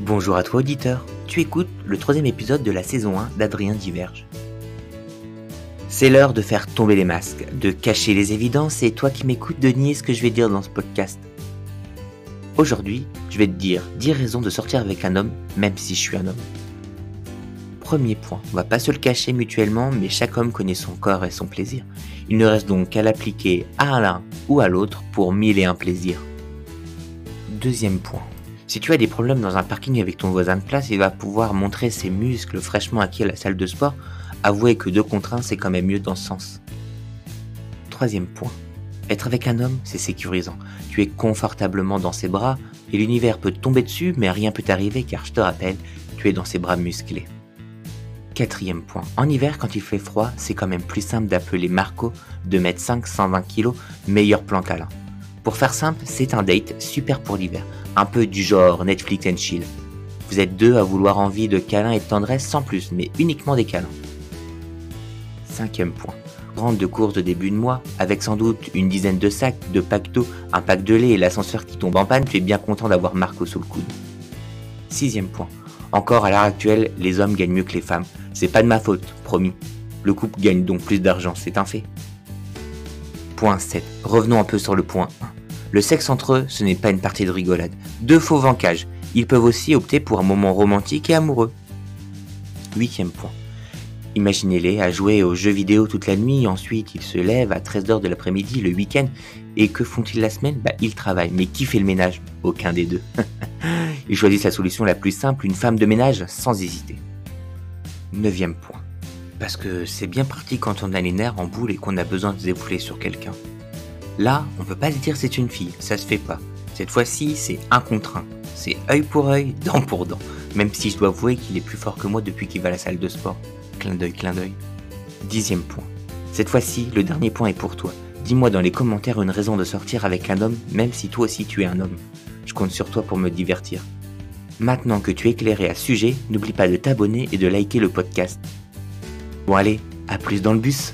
Bonjour à toi auditeur, tu écoutes le troisième épisode de la saison 1 d'Adrien Diverge. C'est l'heure de faire tomber les masques, de cacher les évidences et toi qui m'écoutes de nier ce que je vais dire dans ce podcast. Aujourd'hui, je vais te dire 10 raisons de sortir avec un homme même si je suis un homme. Premier point, on va pas se le cacher mutuellement, mais chaque homme connaît son corps et son plaisir. Il ne reste donc qu'à l'appliquer à l'un ou à l'autre pour mille et un plaisirs. Deuxième point, si tu as des problèmes dans un parking avec ton voisin de place, il va pouvoir montrer ses muscles fraîchement acquis à la salle de sport. Avouez que deux contre un, c'est quand même mieux dans ce sens. Troisième point. Être avec un homme, c'est sécurisant. Tu es confortablement dans ses bras et l'univers peut tomber dessus, mais rien peut t'arriver car je te rappelle, tu es dans ses bras musclés. Quatrième point. En hiver, quand il fait froid, c'est quand même plus simple d'appeler Marco, 2m5, 120 kg, meilleur plan câlin. Pour faire simple, c'est un date super pour l'hiver, un peu du genre Netflix and chill. Vous êtes deux à vouloir envie de câlins et de tendresse sans plus, mais uniquement des câlins. Cinquième point. Grande de course de début de mois, avec sans doute une dizaine de sacs, de pactos, un pack de lait et l'ascenseur qui tombe en panne, tu es bien content d'avoir Marco sous le coude. Sixième point. Encore à l'heure actuelle, les hommes gagnent mieux que les femmes. C'est pas de ma faute, promis. Le couple gagne donc plus d'argent, c'est un fait. Point 7. Revenons un peu sur le point 1. Le sexe entre eux, ce n'est pas une partie de rigolade. Deux faux vancages. Ils peuvent aussi opter pour un moment romantique et amoureux. Huitième point. Imaginez-les à jouer aux jeux vidéo toute la nuit, ensuite ils se lèvent à 13h de l'après-midi le week-end, et que font-ils la semaine? Bah ils travaillent, mais qui fait le ménage? Aucun des deux. ils choisissent la solution la plus simple, une femme de ménage, sans hésiter. Neuvième point. Parce que c'est bien parti quand on a les nerfs en boule et qu'on a besoin de se sur quelqu'un. Là, on peut pas se dire c'est une fille, ça se fait pas. Cette fois-ci, c'est un contre un. C'est œil pour œil, dent pour dent. Même si je dois avouer qu'il est plus fort que moi depuis qu'il va à la salle de sport. Clin d'œil, clin d'œil. Dixième point. Cette fois-ci, le dernier point est pour toi. Dis-moi dans les commentaires une raison de sortir avec un homme, même si toi aussi tu es un homme. Je compte sur toi pour me divertir. Maintenant que tu es éclairé à sujet, n'oublie pas de t'abonner et de liker le podcast. Bon allez, à plus dans le bus